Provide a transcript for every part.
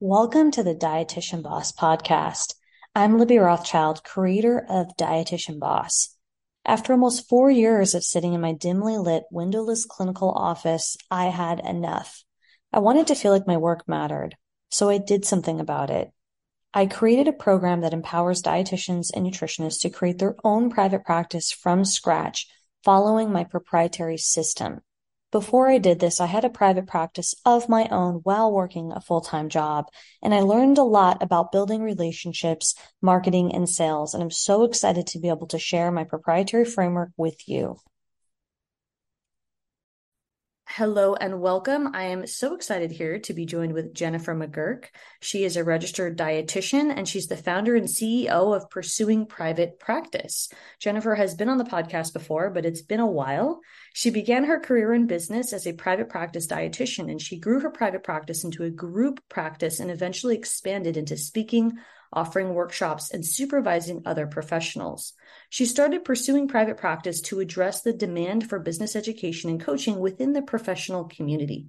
Welcome to the Dietitian Boss podcast. I'm Libby Rothschild, creator of Dietitian Boss. After almost four years of sitting in my dimly lit, windowless clinical office, I had enough. I wanted to feel like my work mattered, so I did something about it. I created a program that empowers dietitians and nutritionists to create their own private practice from scratch, following my proprietary system. Before I did this, I had a private practice of my own while working a full time job, and I learned a lot about building relationships, marketing, and sales. And I'm so excited to be able to share my proprietary framework with you. Hello and welcome. I am so excited here to be joined with Jennifer McGurk. She is a registered dietitian and she's the founder and CEO of Pursuing Private Practice. Jennifer has been on the podcast before, but it's been a while. She began her career in business as a private practice dietitian and she grew her private practice into a group practice and eventually expanded into speaking, offering workshops, and supervising other professionals. She started pursuing private practice to address the demand for business education and coaching within the professional community.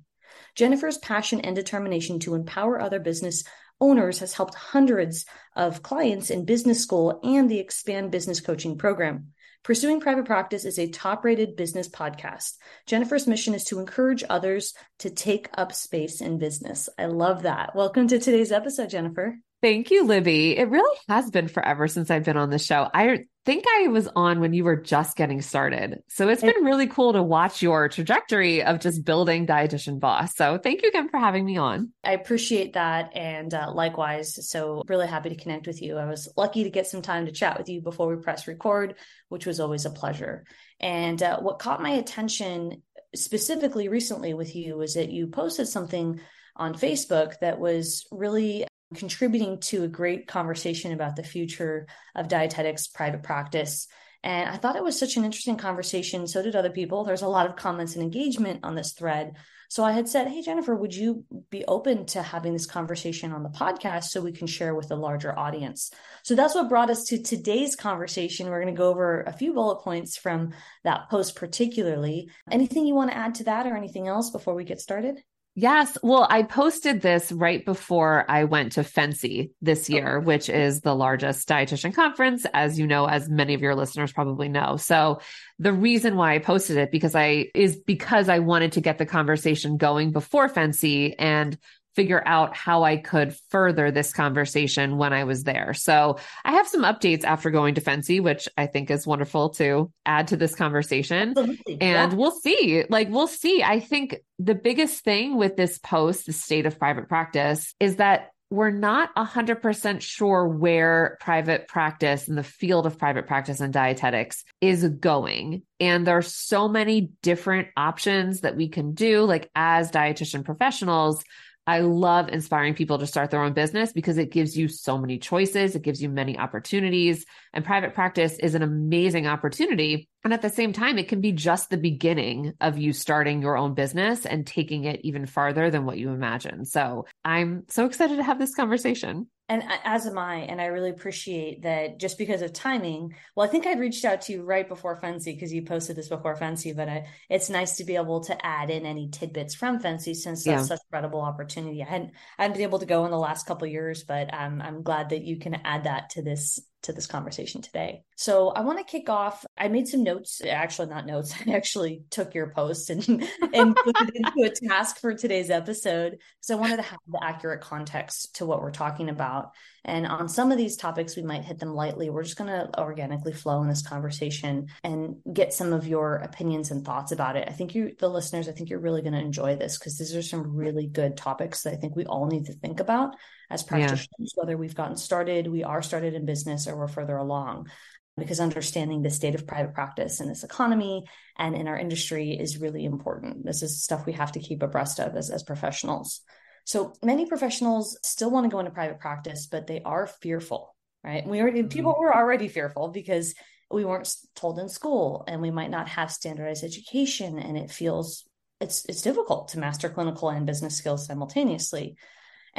Jennifer's passion and determination to empower other business owners has helped hundreds of clients in business school and the Expand Business Coaching Program. Pursuing Private Practice is a top rated business podcast. Jennifer's mission is to encourage others to take up space in business. I love that. Welcome to today's episode, Jennifer. Thank you, Libby. It really has been forever since I've been on the show. I think I was on when you were just getting started. So it's been really cool to watch your trajectory of just building Dietitian Boss. So thank you again for having me on. I appreciate that. And uh, likewise, so really happy to connect with you. I was lucky to get some time to chat with you before we press record, which was always a pleasure. And uh, what caught my attention specifically recently with you was that you posted something on Facebook that was really contributing to a great conversation about the future of dietetics private practice. And I thought it was such an interesting conversation. So did other people. There's a lot of comments and engagement on this thread. So I had said, Hey, Jennifer, would you be open to having this conversation on the podcast so we can share with a larger audience? So that's what brought us to today's conversation. We're going to go over a few bullet points from that post, particularly. Anything you want to add to that or anything else before we get started? Yes. Well, I posted this right before I went to FNCE this oh. year, which is the largest dietitian conference, as you know, as many of your listeners probably know. So the reason why I posted it because I is because I wanted to get the conversation going before FNCE and figure out how I could further this conversation when I was there. So I have some updates after going to FNCE, which I think is wonderful to add to this conversation. Absolutely. And yeah. we'll see. Like, we'll see. I think the biggest thing with this post, the state of private practice, is that we're not 100% sure where private practice and the field of private practice and dietetics is going. And there are so many different options that we can do, like as dietitian professionals I love inspiring people to start their own business because it gives you so many choices, it gives you many opportunities, and private practice is an amazing opportunity. And at the same time, it can be just the beginning of you starting your own business and taking it even farther than what you imagine. So I'm so excited to have this conversation and as am I. And I really appreciate that just because of timing. Well, I think I'd reached out to you right before FNCE because you posted this before FNCE, but I, it's nice to be able to add in any tidbits from FNCE since that's yeah. such a incredible opportunity. I hadn't, I hadn't been able to go in the last couple years, but um, I'm glad that you can add that to this to this conversation today. So I want to kick off. I made some notes, actually not notes. I actually took your post and and put it into a task for today's episode because I wanted to have the accurate context to what we're talking about. And on some of these topics, we might hit them lightly. We're just going to organically flow in this conversation and get some of your opinions and thoughts about it. I think you, the listeners, I think you're really going to enjoy this because these are some really good topics that I think we all need to think about as practitioners, yeah. whether we've gotten started, we are started in business, or we're further along. Because understanding the state of private practice in this economy and in our industry is really important. This is stuff we have to keep abreast of as, as professionals. So many professionals still want to go into private practice, but they are fearful, right? We already mm-hmm. people were already fearful because we weren't told in school and we might not have standardized education and it feels it's it's difficult to master clinical and business skills simultaneously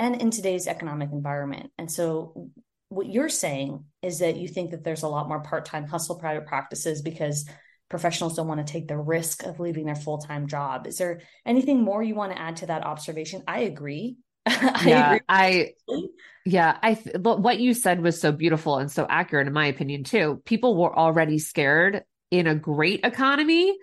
and in today's economic environment. And so what you're saying is that you think that there's a lot more part-time hustle private practices because professionals don't want to take the risk of leaving their full-time job. Is there anything more you want to add to that observation? I agree. yeah, I, yeah, I, th- what you said was so beautiful and so accurate in my opinion too. People were already scared in a great economy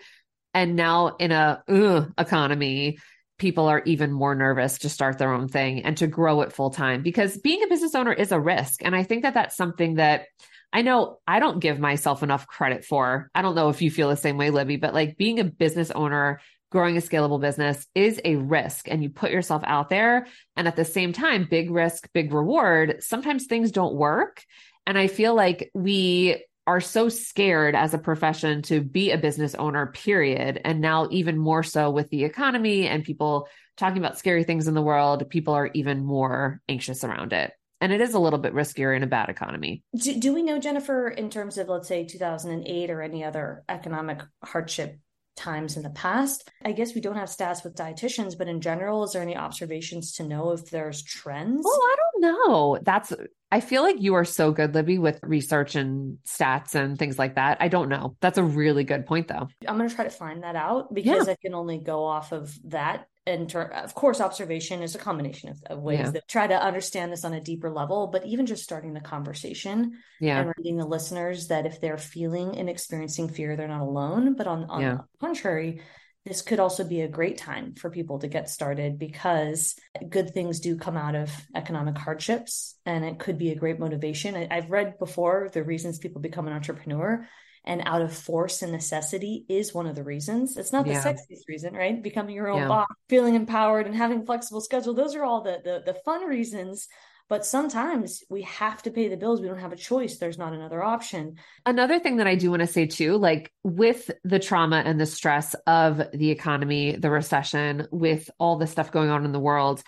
and now in a uh, economy people are even more nervous to start their own thing and to grow it full time because being a business owner is a risk and i think that that's something that I know I don't give myself enough credit for. I don't know if you feel the same way, Libby, but like being a business owner, growing a scalable business is a risk and you put yourself out there. And at the same time, big risk, big reward. Sometimes things don't work. And I feel like we are so scared as a profession to be a business owner, period. And now, even more so with the economy and people talking about scary things in the world, people are even more anxious around it. And it is a little bit riskier in a bad economy. Do, do we know, Jennifer, in terms of, let's say, 2008 or any other economic hardship times in the past. I guess we don't have stats with dietitians, but in general, is there any observations to know if there's trends? Oh, I don't know. That's I feel like you are so good, Libby, with research and stats and things like that. I don't know. That's a really good point, though. I'm going to try to find that out because yeah. I can only go off of that and ter- of course observation is a combination of, of ways yeah. that try to understand this on a deeper level but even just starting the conversation yeah. and reminding the listeners that if they're feeling and experiencing fear they're not alone but on, on yeah. the contrary this could also be a great time for people to get started because good things do come out of economic hardships and it could be a great motivation I, i've read before the reasons people become an entrepreneur and out of force and necessity is one of the reasons. It's not the yeah. sexiest reason, right? Becoming your own yeah. boss, feeling empowered and having flexible schedule. Those are all the, the the fun reasons. But sometimes we have to pay the bills. We don't have a choice. There's not another option. Another thing that I do want to say too, like with the trauma and the stress of the economy, the recession, with all the stuff going on in the world,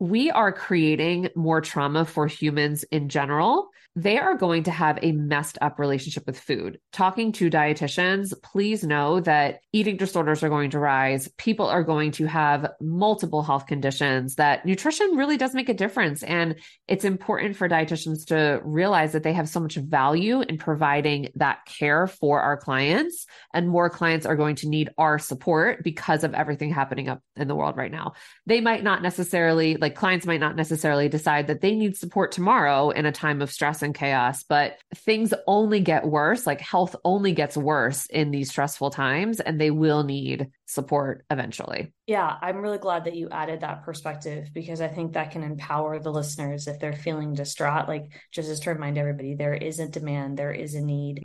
we are creating more trauma for humans in general they are going to have a messed up relationship with food. Talking to dietitians, please know that eating disorders are going to rise. People are going to have multiple health conditions, that nutrition really does make a difference. And it's important for dietitians to realize that they have so much value in providing that care for our clients. And more clients are going to need our support because of everything happening up in the world right now. They might not necessarily, like clients might not necessarily decide that they need support tomorrow in a time of stress and chaos, but things only get worse. Like health only gets worse in these stressful times, and they will need support eventually. Yeah, I'm really glad that you added that perspective because I think that can empower the listeners if they're feeling distraught. Like, just as to remind everybody, there is a demand, there is a need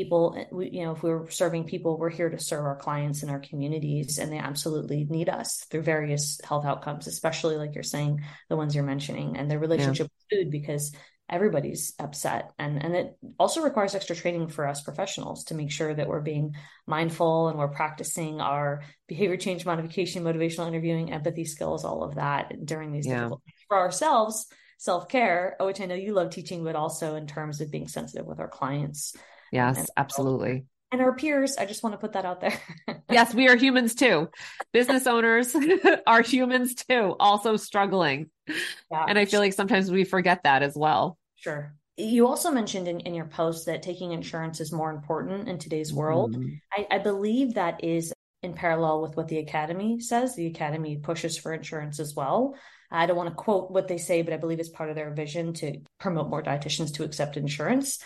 people we, you know if we're serving people we're here to serve our clients and our communities and they absolutely need us through various health outcomes especially like you're saying the ones you're mentioning and their relationship yeah. with food because everybody's upset. And and it also requires extra training for us professionals to make sure that we're being mindful and we're practicing our behavior change modification motivational interviewing empathy skills all of that during these yeah. difficult for ourselves self-care which i know you love teaching but also in terms of being sensitive with our clients. Yes and absolutely. and our peers i just want to put that out there. Yes we are humans too. Business owners are humans too also struggling. Yeah. and i feel like sometimes we forget that as well Sure. You also mentioned in, in your post that taking insurance is more important in today's world. Mm-hmm. I, I believe that is in parallel with what the Academy says. The Academy pushes for insurance as well. I don't want to quote what they say, but I believe it's part of their vision to promote more dietitians to accept insurance.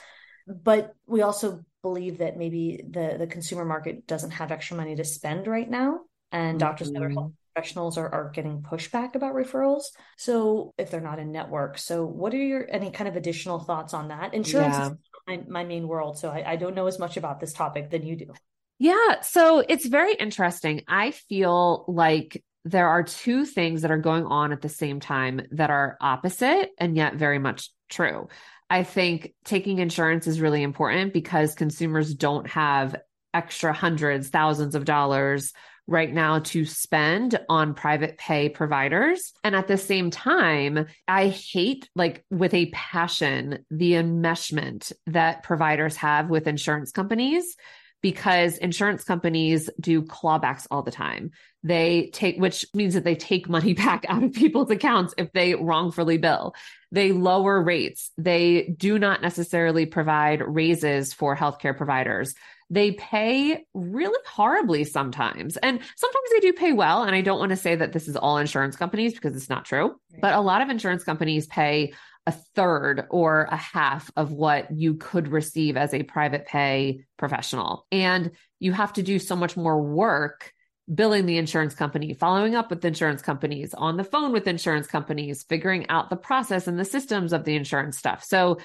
But we also believe that maybe the, the consumer market doesn't have extra money to spend right now. And mm-hmm. doctors and other health professionals are, are getting pushback about referrals. So if they're not in network, so what are your any kind of additional thoughts on that? Insurance yeah. is my, my, main world, so I, I don't know as much about this topic than you do. Yeah, so it's very interesting. I feel like there are two things that are going on at the same time that are opposite and yet very much true. I think taking insurance is really important because consumers don't have extra hundreds, thousands of dollars right now to spend on private pay providers. And at the same time, I hate, like, with a passion, the enmeshment that providers have with insurance companies because insurance companies do clawbacks all the time. They take, which means that they take money back out of people's accounts if they wrongfully bill. They lower rates. They do not necessarily provide raises for healthcare providers they pay really horribly sometimes. And sometimes they do pay well. And I don't want to say that this is all insurance companies because it's not true, right. but a lot of insurance companies pay a third or a half of what you could receive as a private pay professional. And you have to do so much more work billing the insurance company, following up with insurance companies, on the phone with insurance companies, figuring out the process and the systems of the insurance stuff. So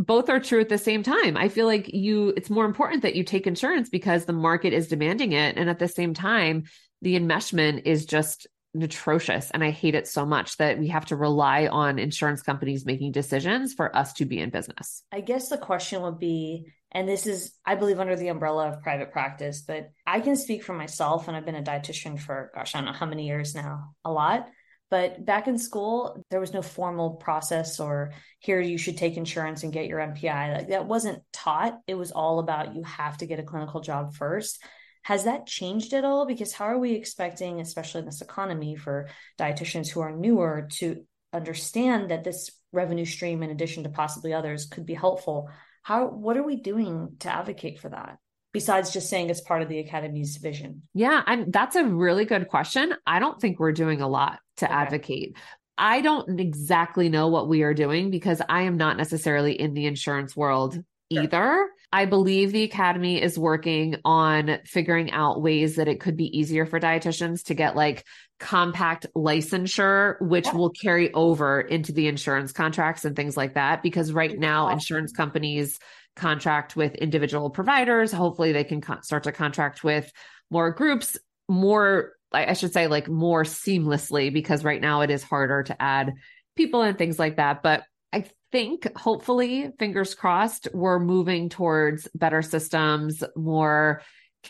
both are true at the same time. I feel like you it's more important that you take insurance because the market is demanding it and at the same time the enmeshment is just atrocious and I hate it so much that we have to rely on insurance companies making decisions for us to be in business. I guess the question would be and this is I believe under the umbrella of private practice, but I can speak for myself and I've been a dietitian for gosh, I don't know how many years now. A lot. But back in school, there was no formal process or here you should take insurance and get your NPI. Like that wasn't taught. It was all about you have to get a clinical job first. Has that changed at all? Because how are we expecting, especially in this economy, for dietitians who are newer to understand that this revenue stream, in addition to possibly others, could be helpful? How what are we doing to advocate for that? besides just saying it's part of the academy's vision? Yeah, and that's a really good question. I don't think we're doing a lot to okay. advocate. I don't exactly know what we are doing because I am not necessarily in the insurance world sure. either. I believe the academy is working on figuring out ways that it could be easier for dietitians to get like compact licensure, which yeah. will carry over into the insurance contracts and things like that. Because right now, insurance companies contract with individual providers. Hopefully, they can co- start to contract with more groups, more, I should say, like more seamlessly, because right now it is harder to add people and things like that. But I think hopefully, fingers crossed, we're moving towards better systems, more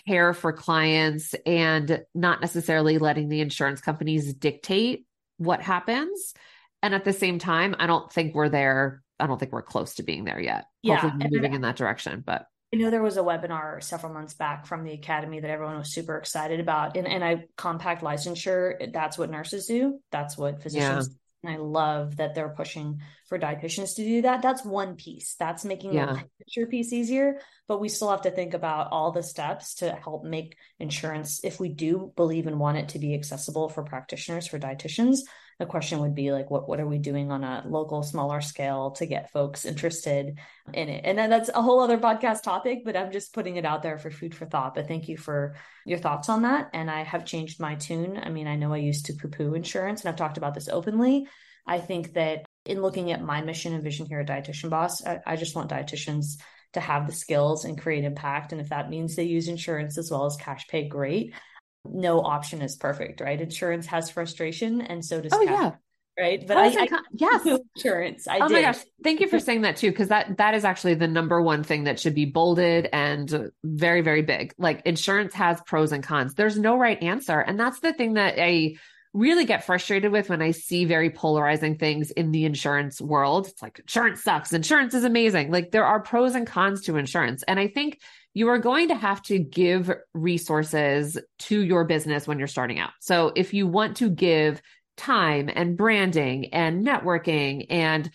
care for clients, and not necessarily letting the insurance companies dictate what happens. And at the same time, I don't think we're there I don't think we're close to being there yet. Yeah, Hopefully moving in that direction. But I know there was a webinar several months back from the academy that everyone was super excited about. And and I compact licensure, that's what nurses do. That's what physicians yeah. And I love that they're pushing for dietitians to do that. That's one piece. That's making yeah. the licensure piece easier. But we still have to think about all the steps to help make insurance, if we do believe and want it to be accessible for practitioners, for dietitians, the question would be like what what are we doing on a local smaller scale to get folks interested in it? And that's a whole other podcast topic but i'm just putting it out there for food for thought. But thank you for your thoughts on that. And i have changed my tune. I mean i know i used to poo poo insurance and i've talked about this openly. I think that in looking at my mission and vision here at dietitian boss I, I just want dietitians to have the skills and create impact. And if that means they use insurance as well as cash pay great no option is perfect, right? Insurance has frustration, and so does. Oh cash, yeah, right. But oh, I, I, I yes, insurance. I oh did. my gosh, thank you for saying that too, because that that is actually the number one thing that should be bolded and very very big. Like insurance has pros and cons. There's no right answer, and that's the thing that I really get frustrated with when I see very polarizing things in the insurance world. It's like insurance sucks, insurance is amazing. Like there are pros and cons to insurance, and I think you are going to have to give resources to your business when you're starting out. So if you want to give time and branding and networking and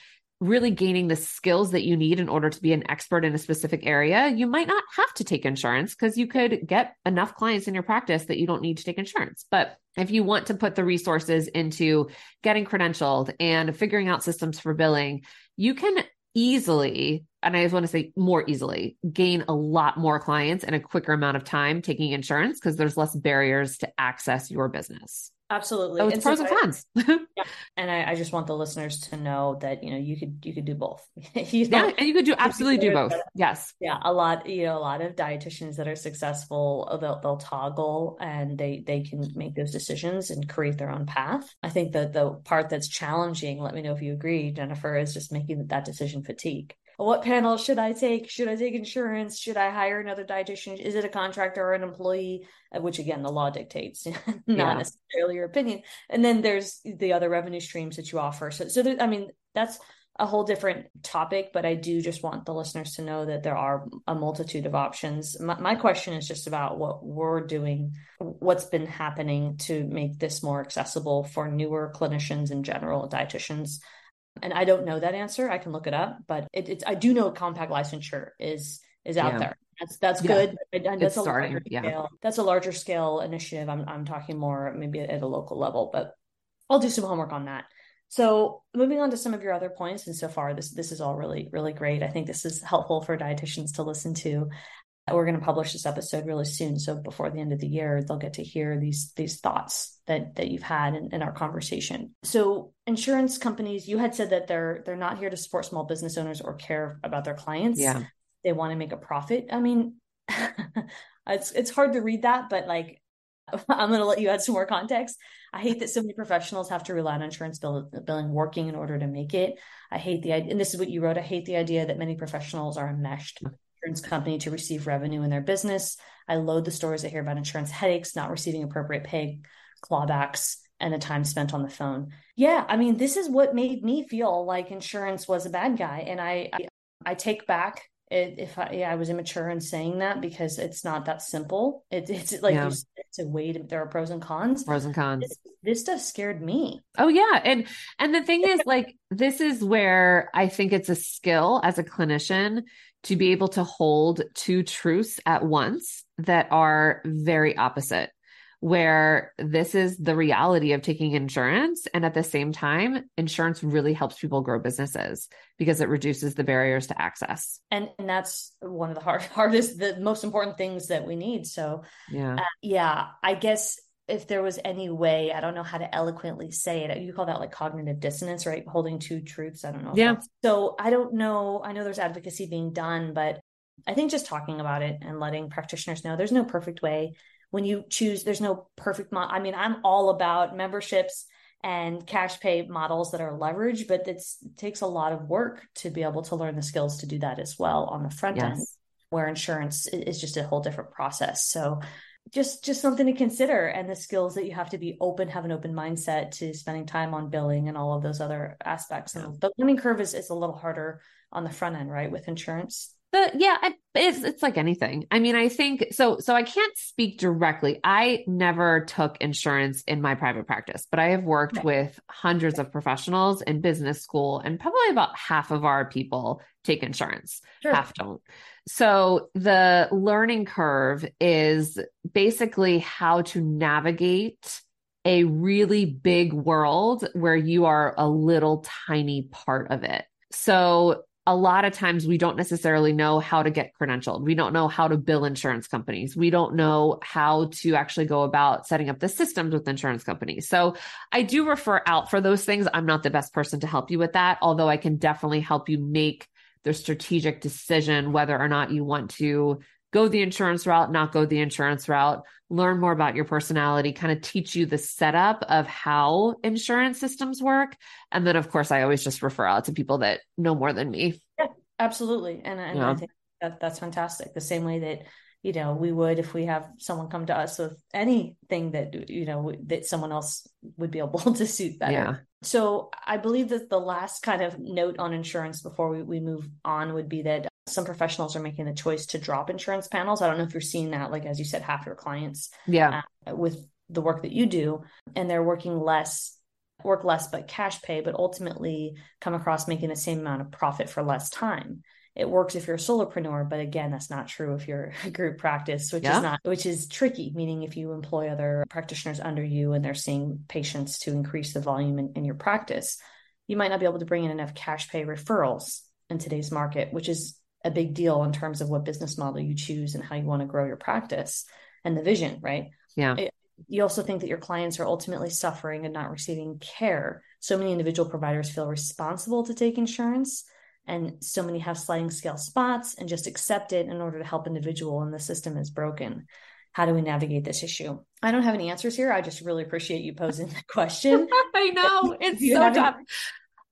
really gaining the skills that you need in order to be an expert in a specific area, you might not have to take insurance because you could get enough clients in your practice that you don't need to take insurance. But if you want to put the resources into getting credentialed and figuring out systems for billing, you can easily, and I just want to say more easily, gain a lot more clients in a quicker amount of time taking insurance because there's less barriers to access your business. Absolutely. So it's and pros and cons. yeah. And I, I, just want the listeners to know that, you know, you could, you could do both. you know, yeah. And you could do absolutely do both. Yes. Yeah. A lot, you know, a lot of dietitians that are successful, uh, they'll, they'll toggle and they, they can make those decisions and create their own path. I think that the part that's challenging, let me know if you agree, Jennifer, is just making that decision fatigue what panel should I take? Should I take insurance? Should I hire another dietitian? Is it a contractor or an employee? Uh, which again, the law dictates, not yeah. necessarily your opinion. And then there's the other revenue streams that you offer. So, so there, I mean, that's a whole different topic, but I do just want the listeners to know that there are a multitude of options. My, my, question is just about what we're doing, what's been happening to make this more accessible for newer clinicians in general, dietitians, and I don't know that answer. I can look it up, but it, it's I do know compact licensure is is out Yeah. there. That's that's Yeah. good. And and that's It's a starting, larger yeah. scale. That's a larger scale initiative. I'm I'm talking more maybe at a local level, but I'll do some homework on that. So moving on to some of your other points, and so far this this is all really really great. I think this is helpful for dietitians to listen to. We're going to publish this episode really soon, so before the end of the year, they'll get to hear these these thoughts that that you've had in, in our conversation. So insurance companies, you had said that they're they're not here to support small business owners or care about their clients. Yeah. They want to make a profit. I mean, it's it's hard to read that, but like I'm going to let you add some more context. I hate that so many professionals have to rely on insurance bill, billing working in order to make it. I hate the idea, and this is what you wrote. I hate the idea that many professionals are enmeshed insurance company to receive revenue in their business. I load the stories I hear about insurance headaches, not receiving appropriate pay, clawbacks, and the time spent on the phone. Yeah, I mean, this is what made me feel like insurance was a bad guy, and I I, I take back it, if I, yeah, I was immature in saying that because it's not that simple. It, it's like Yeah. said, it's a way to, there are pros and cons. Pros and cons. This, this stuff scared me. Oh yeah. And and the thing is like this is where I think it's a skill as a clinician to be able to hold two truths at once that are very opposite. Where this is the reality of taking insurance and at the same time insurance really helps people grow businesses because it reduces the barriers to access. And, and that's one of the hard, hardest, the most important things that we need. So Yeah. uh, yeah, I guess if there was any way, I don't know how to eloquently say it. You call that like cognitive dissonance, right? Holding two truths. I don't know. Yeah. So I don't know. I know there's advocacy being done, but I think just talking about it and letting practitioners know there's no perfect way. When you choose, there's no perfect. Mo- I mean, I'm all about memberships and cash pay models that are leveraged, but it's, it takes a lot of work to be able to learn the skills to do that as well on the front end where insurance is just a whole different process. So just just something to consider and the skills that you have to be open, have an open mindset to spending time on billing and all of those other aspects. Yeah. And the learning curve is, is a little harder on the front end, right? With insurance. The yeah, it's it's like anything. I mean, I think so. So I can't speak directly. I never took insurance in my private practice, but I have worked Right. with hundreds of professionals in business school, and probably about half of our people take insurance. Sure. Half don't. So the learning curve is basically how to navigate a really big world where you are a little tiny part of it. So a lot of times we don't necessarily know how to get credentialed. We don't know how to bill insurance companies. We don't know how to actually go about setting up the systems with insurance companies. So I do refer out for those things. I'm not the best person to help you with that, although I can definitely help you make the strategic decision whether or not you want to go the insurance route, not go the insurance route, learn more about your personality, kind of teach you the setup of how insurance systems work. And then, of course, I always just refer out to people that know more than me. Yeah, Absolutely. And, and Yeah. I think that that's fantastic. The same way that, you know, we would if we have someone come to us with anything that, you know, that someone else would be able to suit better. Yeah. So I believe that the last kind of note on insurance before we, we move on would be that some professionals are making the choice to drop insurance panels. I don't know if you're seeing that, like as you said, half your clients Yeah. Uh, with the work that you do, and they're working less, work less but cash pay, but ultimately come across making the same amount of profit for less time. It works if you're a solopreneur, but again, that's not true if you're a group practice, which Yeah. is not, which is tricky. Meaning, if you employ other practitioners under you and they're seeing patients to increase the volume in, in your practice, you might not be able to bring in enough cash pay referrals in today's market, which is a big deal in terms of what business model you choose and how you want to grow your practice and the vision, right? Yeah. You also think that your clients are ultimately suffering and not receiving care. So many individual providers feel responsible to take insurance, and so many have sliding scale spots and just accept it in order to help individual, and the system is broken. How do we navigate this issue? I don't have any answers here. I just really appreciate you posing the question. I know it's so tough.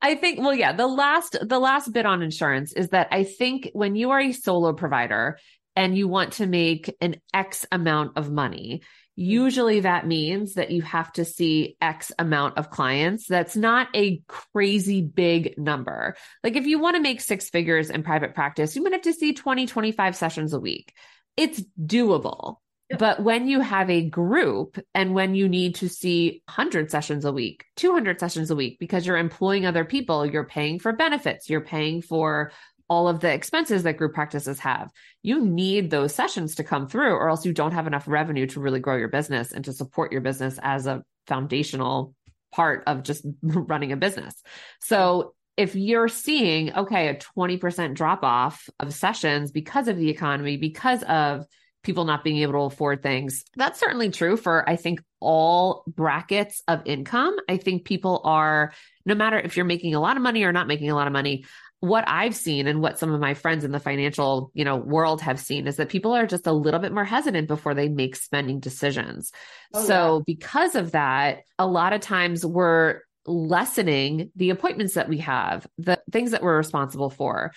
I think, well, yeah, the last, the last bit on insurance is that I think when you are a solo provider and you want to make an X amount of money, Mm-hmm. usually that means that you have to see X amount of clients. That's not a crazy big number. Like if you want to make six figures in private practice, you might have to see 20, 25 sessions a week. It's doable. Yep. But when you have a group and when you need to see 100 sessions a week, 200 sessions a week, because you're employing other people, you're paying for benefits, you're paying for all of the expenses that group practices have. You need those sessions to come through, or else you don't have enough revenue to really grow your business and to support your business as a foundational part of just running a business. So if you're seeing, okay, a 20% drop off of sessions because of the economy, because of people not being able to afford things, that's certainly true for, I think, all brackets of income. I think people are, no matter if you're making a lot of money or not making a lot of money, what I've seen and what some of my friends in the financial, you know, world have seen is that people are just a little bit more hesitant before they make spending decisions. Oh, so yeah. because of that, a lot of times we're lessening the appointments that we have, the things that we're responsible for.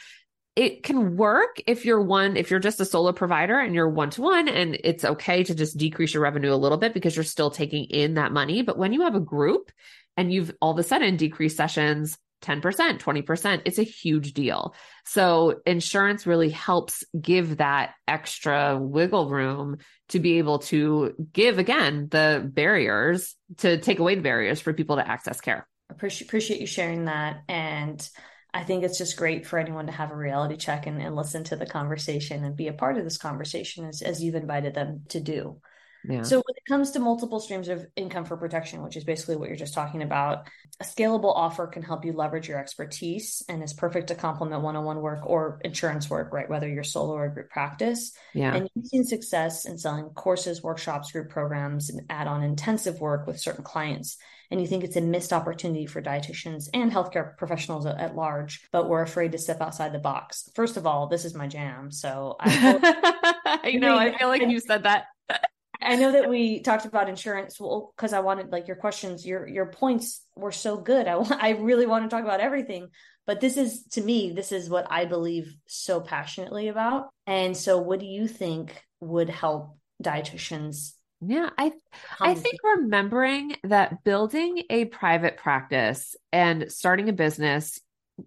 It can work if you're one, if you're just a solo provider and you're one to one, and it's okay to just decrease your revenue a little bit because you're still taking in that money. But when you have a group and you've all of a sudden decreased sessions 10%, 20%, it's a huge deal. So insurance really helps give that extra wiggle room to be able to give again the barriers to take away the barriers for people to access care. Appreciate appreciate you sharing that. And I think it's just great for anyone to have a reality check and, and listen to the conversation and be a part of this conversation as, as you've invited them to do. Yeah. So when it comes to multiple streams of income for protection, which is basically what you're just talking about, a scalable offer can help you leverage your expertise and is perfect to complement one-on-one work or insurance work, right? Whether you're solo or group practice. Yeah. And you've seen success in selling courses, workshops, group programs, and add-on intensive work with certain clients. And you think it's a missed opportunity for dietitians and healthcare professionals at, at large, but we're afraid to step outside the box. First of all, this is my jam. So I, I know, I feel like you said that I know that we talked about insurance well because I wanted like your questions your your points were so good. I I really want to talk about everything, but this is to me this is what I believe so passionately about. And so what do you think would help dietitians yeah, I I think remembering that building a private practice and starting a business,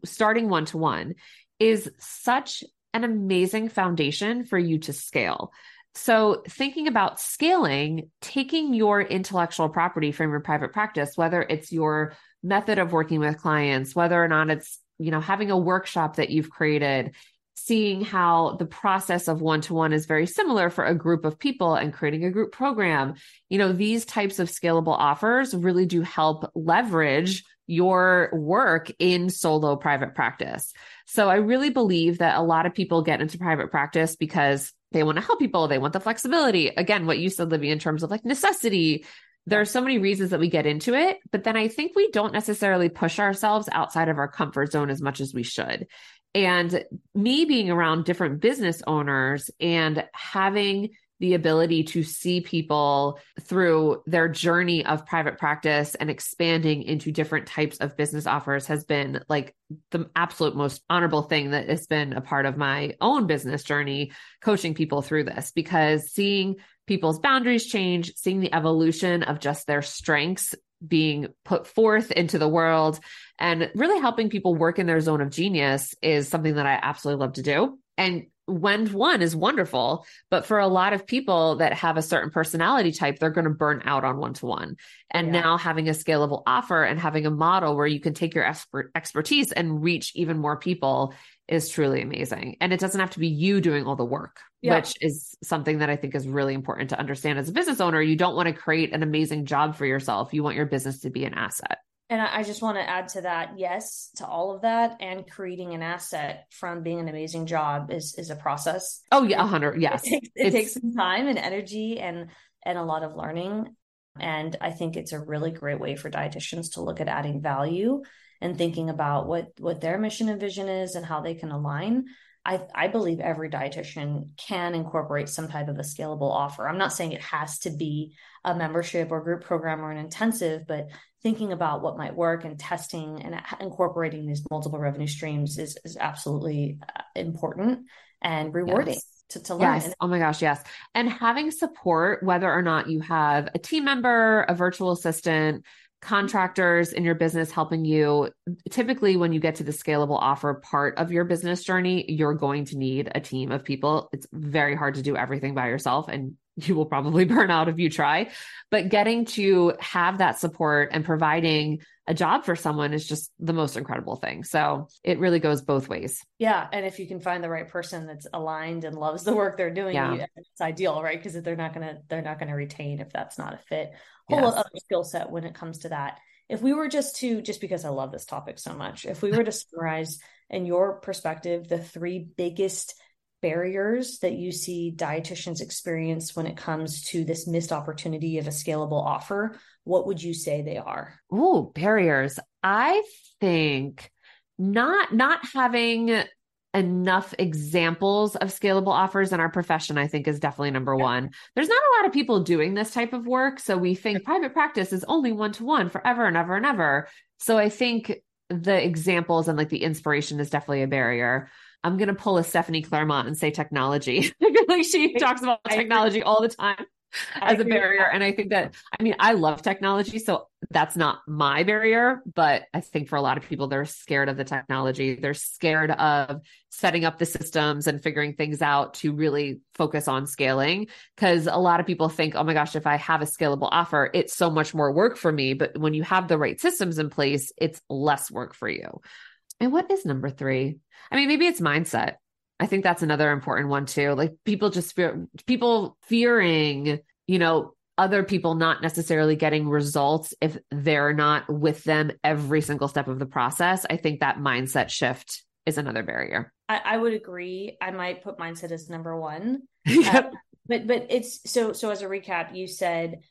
starting one to one is such an amazing foundation for you to scale. So, thinking about scaling, taking your intellectual property from your private practice, whether it's your method of working with clients, whether or not it's, you know, having a workshop that you've created, seeing how the process of one to one is very similar for a group of people and creating a group program. You know, these types of scalable offers really do help leverage your work in solo private practice. So I really believe that a lot of people get into private practice because they want to help people. They want the flexibility. Again, what you said, Libby, in terms of like necessity. There are so many reasons that we get into it, but then I think we don't necessarily push ourselves outside of our comfort zone as much as we should. And me being around different business owners and having the ability to see people through their journey of private practice and expanding into different types of business offers has been like the absolute most honorable thing that has been a part of my own business journey, coaching people through this because seeing people's boundaries change, seeing the evolution of just their strengths being put forth into the world and really helping people work in their zone of genius is something that I absolutely love to do. And when one is wonderful, but for a lot of people that have a certain personality type, they're going to burn out on one to one. And yeah. now having a scalable offer and having a model where you can take your expert expertise and reach even more people is truly amazing. And it doesn't have to be you doing all the work, yeah. which is something that I think is really important to understand as a business owner. You don't want to create an amazing job for yourself. You want your business to be an asset. And I just want to add to that, yes, to all of that, and creating an asset from being an amazing job is is a process. Oh yeah, hundred yes. It, takes, it takes some time and energy and and a lot of learning. And I think it's a really great way for dietitians to look at adding value and thinking about what what their mission and vision is and how they can align. I, I believe every dietitian can incorporate some type of a scalable offer. I'm not saying it has to be a membership or group program or an intensive, but thinking about what might work and testing and incorporating these multiple revenue streams is, is absolutely uh, important and rewarding. Yes. To, to learn. Yes. Oh my gosh. Yes. And having support, whether or not you have a team member, a virtual assistant, contractors in your business helping you. Typically, when you get to the scalable offer part of your business journey, you're going to need a team of people. It's very hard to do everything by yourself. And you will probably burn out if you try. But getting to have that support and providing a job for someone is just the most incredible thing. So it really goes both ways. Yeah. And if you can find the right person that's aligned and loves the work they're doing, yeah. it's ideal, right? Because they're not gonna they're not gonna retain if that's not a fit. Whole yes. other skill set when it comes to that. If we were just to just because I love this topic so much, if we were to summarize in your perspective the three biggest barriers that you see dietitians experience when it comes to this missed opportunity of a scalable offer what would you say they are? Oh, barriers. I think not not having enough examples of scalable offers in our profession i think is definitely number one. There's not a lot of people doing this type of work so we think private practice is only one to one forever and ever and ever. So i think the examples and like the inspiration is definitely a barrier i'm going to pull a stephanie clairmont and say technology like she talks about technology all the time as a barrier. And I think that, I mean, I love technology. So that's not my barrier. But I think for a lot of people, they're scared of the technology. They're scared of setting up the systems and figuring things out to really focus on scaling. Cause a lot of people think, oh my gosh, if I have a scalable offer, it's so much more work for me. But when you have the right systems in place, it's less work for you. And what is number three? I mean, maybe it's mindset. I think that's another important one too. Like people just fear people fearing, you know, other people not necessarily getting results if they're not with them every single step of the process. I think that mindset shift is another barrier. I, I would agree. I might put mindset as number one. yep. Uh, but but it's so so as a recap, you said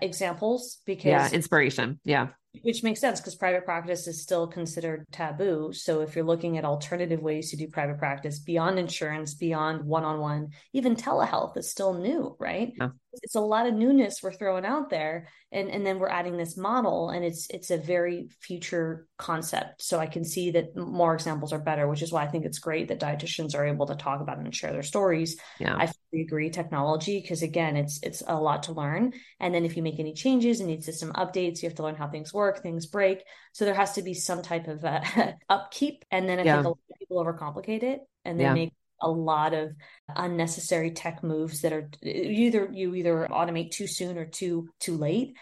examples because yeah, inspiration. Yeah which makes sense because private practice is still considered taboo. So if you're looking at alternative ways to do private practice beyond insurance, beyond one-on-one, even telehealth is still new, right? Yeah. It's a lot of newness we're throwing out there. And, and then we're adding this model and it's it's a very future concept. So I can see that more examples are better, which is why I think it's great that dietitians are able to talk about it and share their stories. Yeah. I fully agree technology, because again, it's it's a lot to learn. And then if you make any changes and need system updates, you have to learn how things work things break. So there has to be some type of uh, upkeep. And then I yeah. think a lot of people overcomplicate it and they yeah. make a lot of unnecessary tech moves that are either you either automate too soon or too too late.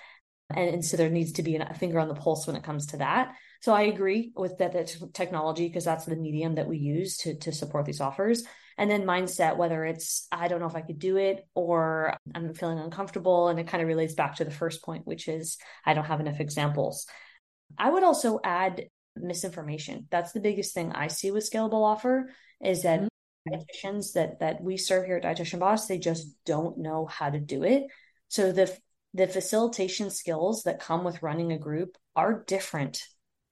And, and so there needs to be a finger on the pulse when it comes to that. So I agree with that, that technology because that's the medium that we use to to support these offers. And then mindset, whether it's I don't know if I could do it or I'm feeling uncomfortable, and it kind of relates back to the first point, which is I don't have enough examples. I would also add misinformation. That's the biggest thing I see with scalable offer is that. Dietitians that that we serve here at Dietitian Boss, they just don't know how to do it. So the the facilitation skills that come with running a group are different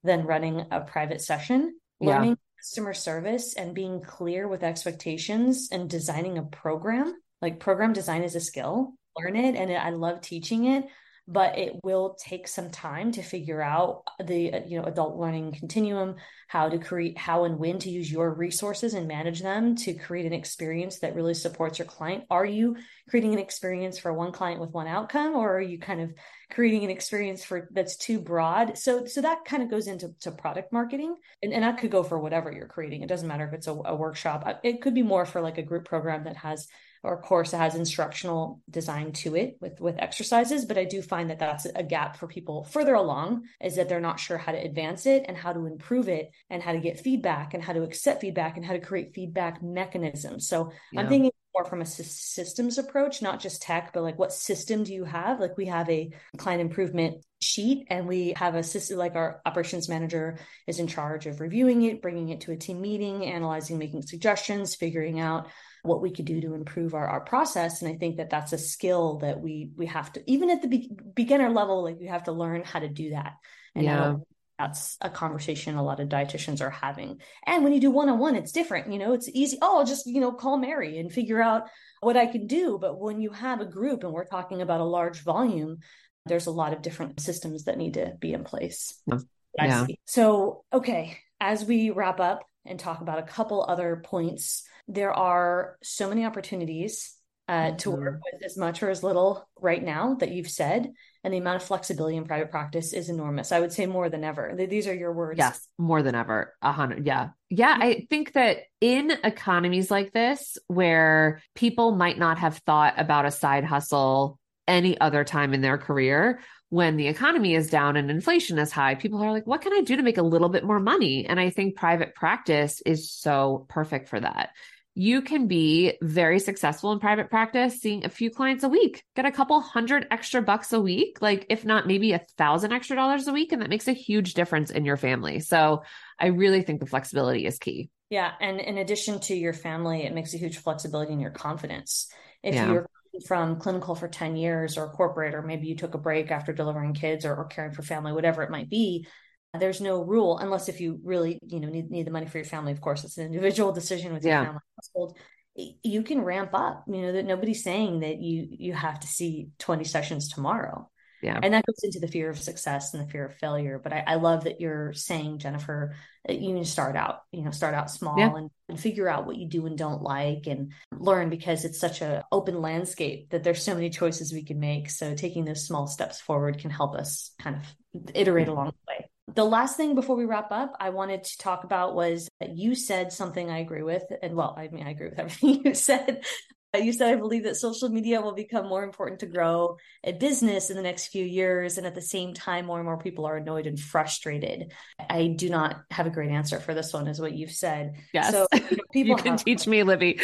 than running a private session. Learning yeah. customer service and being clear with expectations and designing a program, like program design is a skill. Learn it and I love teaching it, but it will take some time to figure out the you know adult learning continuum how to create how and when to use your resources and manage them to create an experience that really supports your client. Are you creating an experience for one client with one outcome or are you kind of creating an experience for that's too broad? So so that kind of goes into to product marketing and, and that could go for whatever you're creating. It doesn't matter if it's a, a workshop. It could be more for like a group program that has or course that has instructional design to it with with exercises but i do find that that's a gap for people further along is that they're not sure how to advance it and how to improve it and how to get feedback and how to accept feedback and how to create feedback mechanisms so yeah. i'm thinking more from a systems approach not just tech but like what system do you have like we have a client improvement sheet and we have a system like our operations manager is in charge of reviewing it bringing it to a team meeting analyzing making suggestions figuring out what we could do to improve our, our process. And i think that that's a skill that we we have to even at the be- beginner level like you have to learn how to do that. And yeah. that's a conversation a lot of dietitians are having. And when you do one-on-one it's different you know it's easy oh I'll just you know call mary and figure out what i can do. But when you have a group and we're talking about a large volume there's a lot of different systems that need to be in place. Yeah. so okay as we wrap up and talk about a couple other points there are so many opportunities uh, mm-hmm. to work with as much or as little right now that you've said. and the amount of flexibility in private practice is enormous. I would say more than ever. These are your words. Yes, more than ever. A hundred. Yeah. Yeah. I think that in economies like this, where people might not have thought about a side hustle any other time in their career, when the economy is down and inflation is high, people are like, what can I do to make a little bit more money? And I think private practice is so perfect for that you can be very successful in private practice, seeing a few clients a week, get a couple hundred extra bucks a week, like if not maybe a thousand extra dollars a week. And that makes a huge difference in your family. So I really think the flexibility is key. Yeah. And in addition to your family, it makes a huge flexibility in your confidence. If yeah. you're from clinical for 10 years or corporate, or maybe you took a break after delivering kids or, or caring for family, whatever it might be, there's no rule unless if you really you know need, need the money for your family of course it's an individual decision with your yeah. family household you can ramp up you know that nobody's saying that you you have to see 20 sessions tomorrow yeah and that goes into the fear of success and the fear of failure but i, I love that you're saying jennifer you can start out you know start out small yeah. and, and figure out what you do and don't like and learn because it's such a open landscape that there's so many choices we can make so taking those small steps forward can help us kind of iterate mm-hmm. along the way the last thing before we wrap up, I wanted to talk about was that you said something I agree with. And well, I mean, I agree with everything you said. You said, I believe that social media will become more important to grow a business in the next few years. And at the same time, more and more people are annoyed and frustrated. I do not have a great answer for this one, is what you've said. Yes. So you, know, people you can have, teach me, Libby.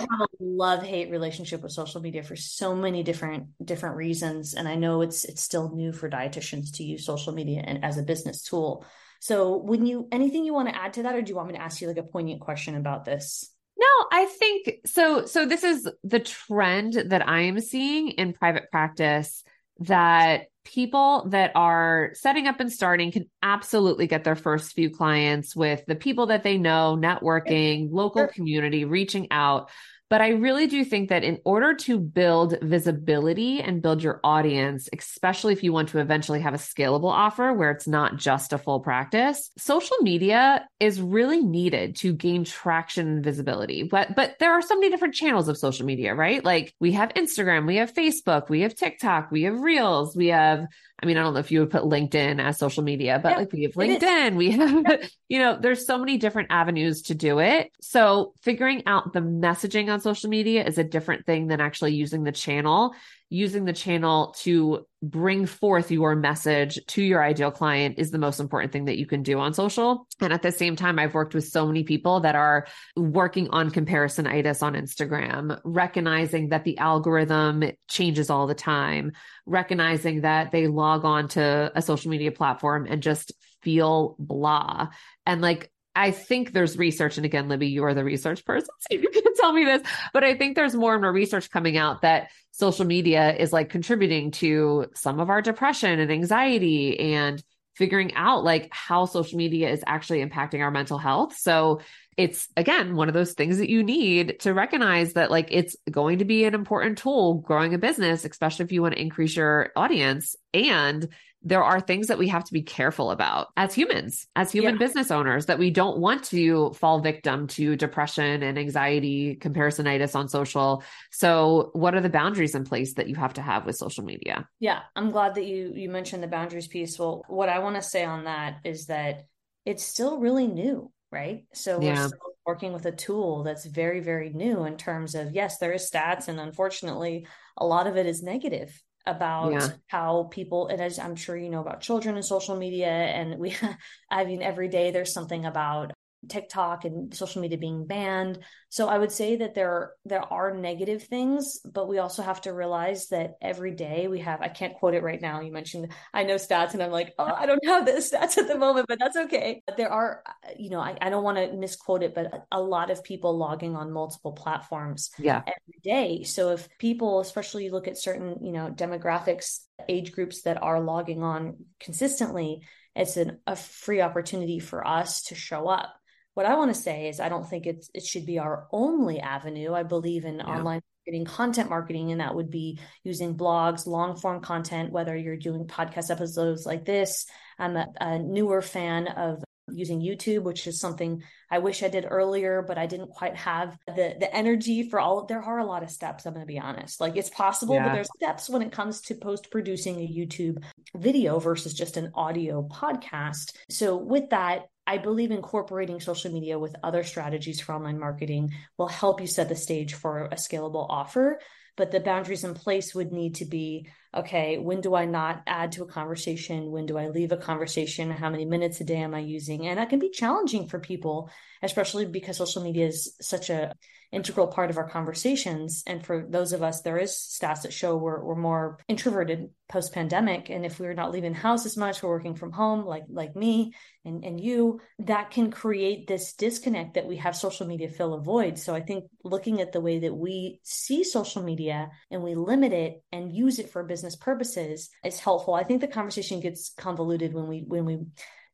Have a love hate relationship with social media for so many different different reasons and i know it's it's still new for dietitians to use social media and as a business tool so when you anything you want to add to that or do you want me to ask you like a poignant question about this no, I think so. So, this is the trend that I am seeing in private practice that people that are setting up and starting can absolutely get their first few clients with the people that they know, networking, local community, reaching out. But I really do think that in order to build visibility and build your audience, especially if you want to eventually have a scalable offer where it's not just a full practice, social media is really needed to gain traction and visibility. But but there are so many different channels of social media, right? Like we have Instagram, we have Facebook, we have TikTok, we have Reels, we have I mean, I don't know if you would put LinkedIn as social media, but yeah, like we have LinkedIn, we have, you know, there's so many different avenues to do it. So figuring out the messaging on social media is a different thing than actually using the channel using the channel to bring forth your message to your ideal client is the most important thing that you can do on social. And at the same time, I've worked with so many people that are working on comparisonitis on Instagram, recognizing that the algorithm changes all the time, recognizing that they log on to a social media platform and just feel blah. And like I think there's research, and again, Libby, you are the research person, so you can tell me this, but I think there's more and more research coming out that social media is like contributing to some of our depression and anxiety and figuring out like how social media is actually impacting our mental health. So it's again one of those things that you need to recognize that like it's going to be an important tool growing a business, especially if you want to increase your audience and there are things that we have to be careful about as humans, as human yeah. business owners, that we don't want to fall victim to depression and anxiety, comparisonitis on social. So, what are the boundaries in place that you have to have with social media? Yeah, I'm glad that you you mentioned the boundaries piece. Well, what I want to say on that is that it's still really new, right? So we're yeah. still working with a tool that's very, very new in terms of yes, there is stats, and unfortunately, a lot of it is negative about yeah. how people and as i'm sure you know about children and social media and we i mean every day there's something about TikTok and social media being banned. So I would say that there there are negative things, but we also have to realize that every day we have I can't quote it right now. You mentioned I know stats and I'm like, oh, I don't have the stats at the moment, but that's okay. There are, you know, I, I don't want to misquote it, but a lot of people logging on multiple platforms yeah. every day. So if people, especially you look at certain, you know, demographics, age groups that are logging on consistently, it's an, a free opportunity for us to show up what I want to say is I don't think it's it should be our only avenue. I believe in yeah. online marketing, content marketing, and that would be using blogs, long form content, whether you're doing podcast episodes like this. I'm a, a newer fan of using YouTube, which is something I wish I did earlier, but I didn't quite have the the energy for all. There are a lot of steps. I'm going to be honest. Like it's possible, yeah. but there's steps when it comes to post producing a YouTube video versus just an audio podcast. So with that, I believe incorporating social media with other strategies for online marketing will help you set the stage for a scalable offer. But the boundaries in place would need to be okay, when do I not add to a conversation? When do I leave a conversation? How many minutes a day am I using? And that can be challenging for people, especially because social media is such a integral part of our conversations. And for those of us, there is stats that show we're, we're more introverted post pandemic. And if we're not leaving the house as much, we're working from home, like like me and, and you, that can create this disconnect that we have social media fill a void. So I think looking at the way that we see social media and we limit it and use it for business purposes is helpful. I think the conversation gets convoluted when we when we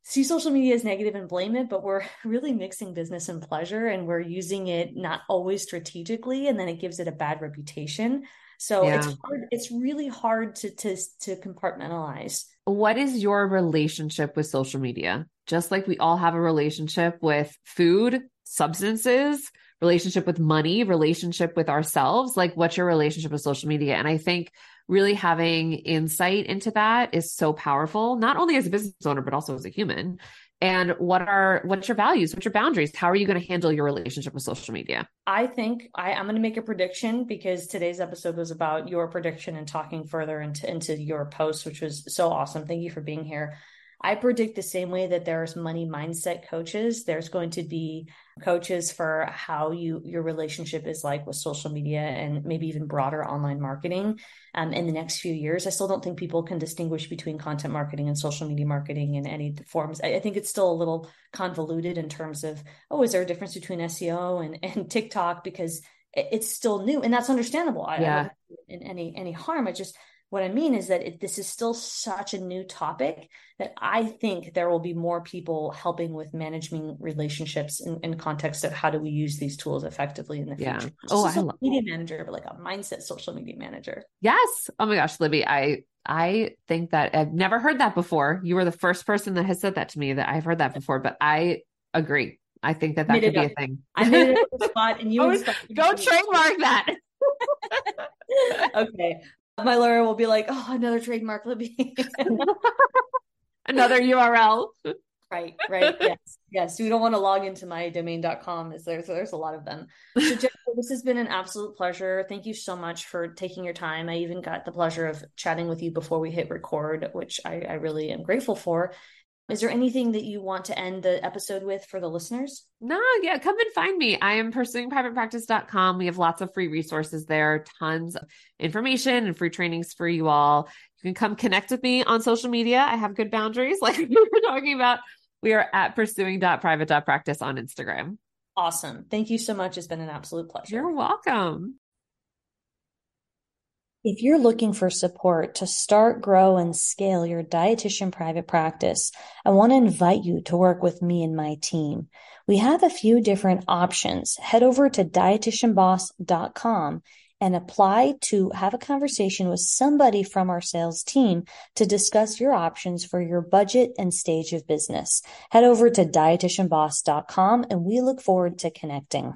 see social media as negative and blame it, but we're really mixing business and pleasure and we're using it not always strategically and then it gives it a bad reputation. So yeah. it's hard, it's really hard to to to compartmentalize. What is your relationship with social media? Just like we all have a relationship with food, substances, relationship with money, relationship with ourselves, like what's your relationship with social media? And I think really having insight into that is so powerful, not only as a business owner, but also as a human. And what are what's your values? What's your boundaries? How are you going to handle your relationship with social media? I think I, am going to make a prediction because today's episode was about your prediction and talking further into into your post, which was so awesome. Thank you for being here. I predict the same way that there's money mindset coaches, there's going to be coaches for how you your relationship is like with social media and maybe even broader online marketing um, in the next few years. I still don't think people can distinguish between content marketing and social media marketing in any forms. I, I think it's still a little convoluted in terms of oh, is there a difference between SEO and and TikTok because it's still new and that's understandable. I, yeah. I in any any harm. I just what I mean is that it, this is still such a new topic that I think there will be more people helping with managing relationships in, in context of how do we use these tools effectively in the yeah. future. Oh, I love media manager, but like a mindset social media manager. Yes. Oh my gosh, Libby, I I think that I've never heard that before. You were the first person that has said that to me that I've heard that before, but I agree. I think that that could be a thing. I made it a spot, and you go, go trademark that. okay, my lawyer will be like, oh, another trademark, Libby. another URL. Right, right. Yes, yes. We don't want to log into my domain.com. Is there? So there's a lot of them. So Jennifer, this has been an absolute pleasure. Thank you so much for taking your time. I even got the pleasure of chatting with you before we hit record, which I, I really am grateful for. Is there anything that you want to end the episode with for the listeners? No, yeah, come and find me. I am pursuingprivatepractice.com. We have lots of free resources there, tons of information and free trainings for you all. You can come connect with me on social media. I have good boundaries, like we were talking about. We are at pursuing.private.practice on Instagram. Awesome. Thank you so much. It's been an absolute pleasure. You're welcome. If you're looking for support to start, grow, and scale your dietitian private practice, I want to invite you to work with me and my team. We have a few different options. Head over to dietitianboss.com and apply to have a conversation with somebody from our sales team to discuss your options for your budget and stage of business. Head over to dietitianboss.com and we look forward to connecting.